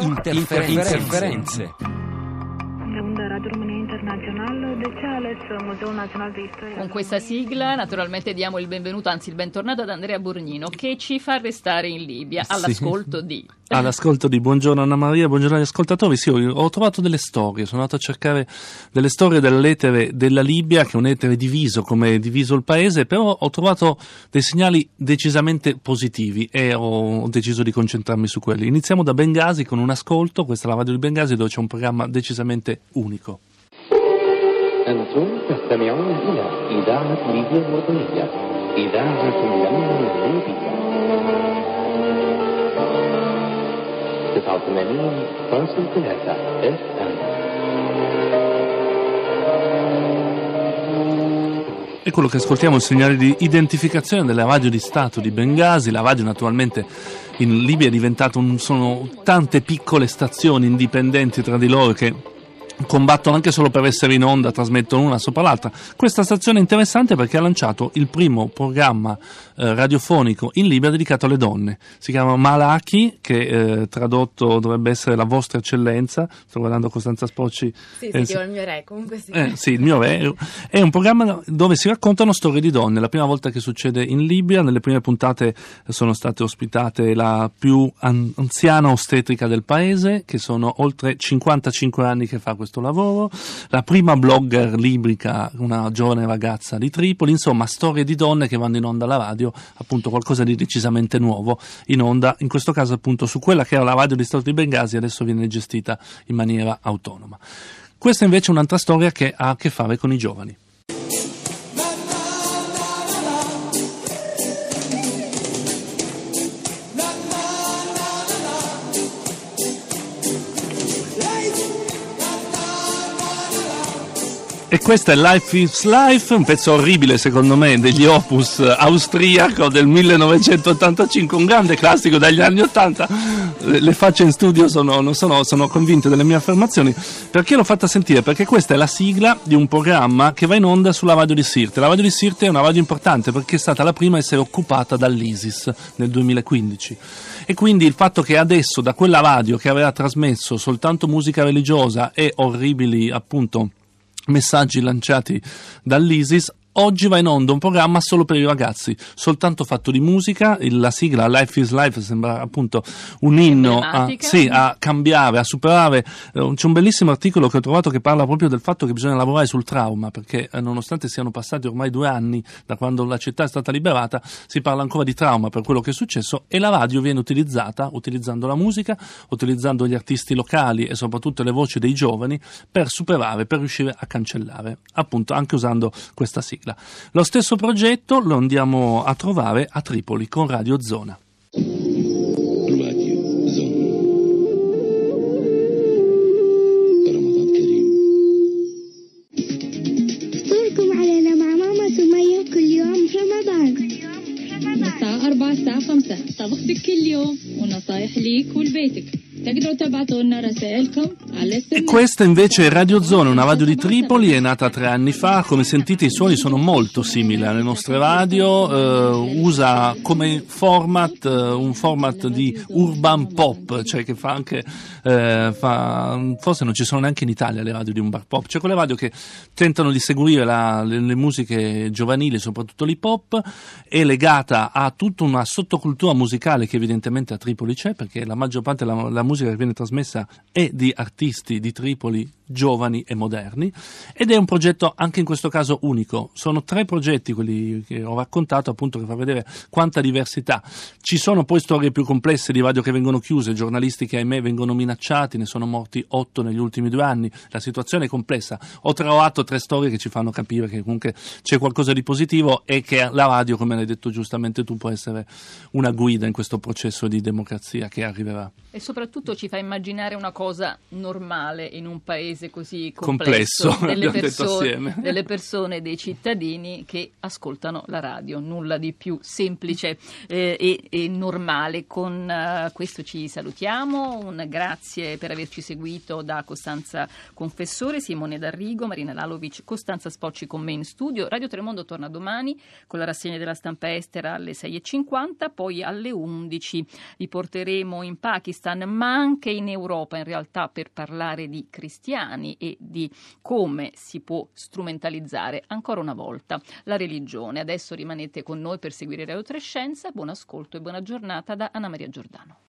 Interferenze. Interferenze. Con questa sigla naturalmente diamo il benvenuto, anzi il bentornato ad Andrea Borgnino che ci fa restare in Libia all'ascolto Sì. di... All'ascolto di Buongiorno Anna Maria, buongiorno agli ascoltatori. Sì, ho, trovato delle storie, sono andato a cercare delle storie dell'etere della Libia, che è un etere diviso come è diviso il paese, però ho trovato dei segnali decisamente positivi e ho, ho deciso di concentrarmi su quelli. Iniziamo da Bengasi con un ascolto, questa è la radio di Bengasi dove c'è un programma decisamente unico. أنتم تستمعون إلى إذاعة ليبيا الوطنية إذاعة اليمن الليبية 89.3 اف ام E quello che ascoltiamo è il segnale di identificazione della radio di Stato di Bengasi. La radio naturalmente in Libia è diventata un, sono tante piccole stazioni indipendenti tra di loro che combattono anche solo per essere in onda, trasmettono una sopra l'altra. Questa stazione è interessante perché ha lanciato il primo programma eh, radiofonico in Libia dedicato alle donne. Si chiama Malaki, che eh, tradotto dovrebbe essere la vostra eccellenza. Sto guardando Costanza Spocci. Sì, Eh, sì, io il mio re, comunque sì. eh, sì, il mio re. È un programma dove si raccontano storie di donne. La prima volta che succede in Libia, nelle prime puntate sono state ospitate la più an- anziana ostetrica del paese, che sono oltre 55 anni che fa questo lavoro, la prima blogger librica, una giovane ragazza di Tripoli, insomma, storie di donne che vanno in onda alla radio, appunto qualcosa di decisamente nuovo in onda, in questo caso appunto su quella che era la radio di Stato di Bengasi, adesso viene gestita in maniera autonoma. Questa invece è un'altra storia che ha a che fare con i giovani. E questa è Life is Life, un pezzo orribile secondo me degli opus austriaco del 1985, un grande classico dagli anni 80. Le, facce in studio sono, sono, sono convinte delle mie affermazioni. Perché l'ho fatta sentire? Perché questa è la sigla di un programma che va in onda sulla radio di Sirte. La radio di Sirte è una radio importante perché è stata la prima a essere occupata dall'ISIS nel 2015. E quindi il fatto che adesso da quella radio che aveva trasmesso soltanto musica religiosa e orribili appunto messaggi lanciati dall'ISIS. Oggi va in onda un programma solo per i ragazzi, soltanto fatto di musica, la sigla Life is Life sembra appunto un inno a, sì, a cambiare, a superare. Eh, C'è un bellissimo articolo che ho trovato che parla proprio del fatto che bisogna lavorare sul trauma, perché eh, nonostante siano passati ormai due anni da quando la città è stata liberata, si parla ancora di trauma per quello che è successo e la radio viene utilizzata, utilizzando la musica, utilizzando gli artisti locali e soprattutto le voci dei giovani per superare, per riuscire a cancellare, appunto anche usando questa sigla Lo stesso progetto lo andiamo a trovare a Tripoli con Radio Zona. راديو زون رمضان كريم صوركم علينا مع ماما سمية كل يوم في رمضان من الساعة 4 الساعة 5 طبخ بك كل يوم ونصايح ليك ولبيتك تقدروا تبعتوا لنا رسائلكم على e questa invece è Radio Zona, una radio di Tripoli, è nata tre anni fa, come sentite i suoni sono molto simili alle nostre radio, eh, usa come format eh, un format di urban pop, cioè che fa anche, eh, fa, forse non ci sono neanche in Italia le radio di urban pop, cioè quelle radio che tentano di seguire la, le, le musiche giovanili, soprattutto l'hip hop, è legata a tutta una sottocultura musicale che evidentemente a Tripoli c'è, perché la maggior parte della musica che viene trasmessa è di artisti di Tripoli giovani e moderni ed è un progetto anche in questo caso unico. Sono tre progetti quelli che ho raccontato appunto che fa vedere quanta diversità. Ci sono poi storie più complesse di radio che vengono chiuse, giornalisti che ahimè vengono minacciati, ne sono morti otto negli ultimi due anni. La situazione è complessa. Ho trovato tre storie che ci fanno capire che comunque c'è qualcosa di positivo e che la radio, come l'hai detto giustamente tu, può essere una guida in questo processo di democrazia che arriverà. E soprattutto ci fa immaginare una cosa normale in un paese paese così complesso, Complesso, delle, assieme. delle persone, dei cittadini che ascoltano la radio, nulla di più semplice eh, e, e normale. Con eh, questo ci salutiamo, un grazie per averci seguito da Costanza Confessore, Simone D'Arrigo, Marina Lalovic, Costanza Spocci con me in studio. Radio Tremondo torna domani con la rassegna della stampa estera alle 6.50, poi alle 11 vi porteremo in Pakistan, ma anche in Europa in realtà per parlare di cristiani e di come si può strumentalizzare ancora una volta la religione. Adesso rimanete con noi per seguire Radio. Buon ascolto e buona giornata da Anna Maria Giordano.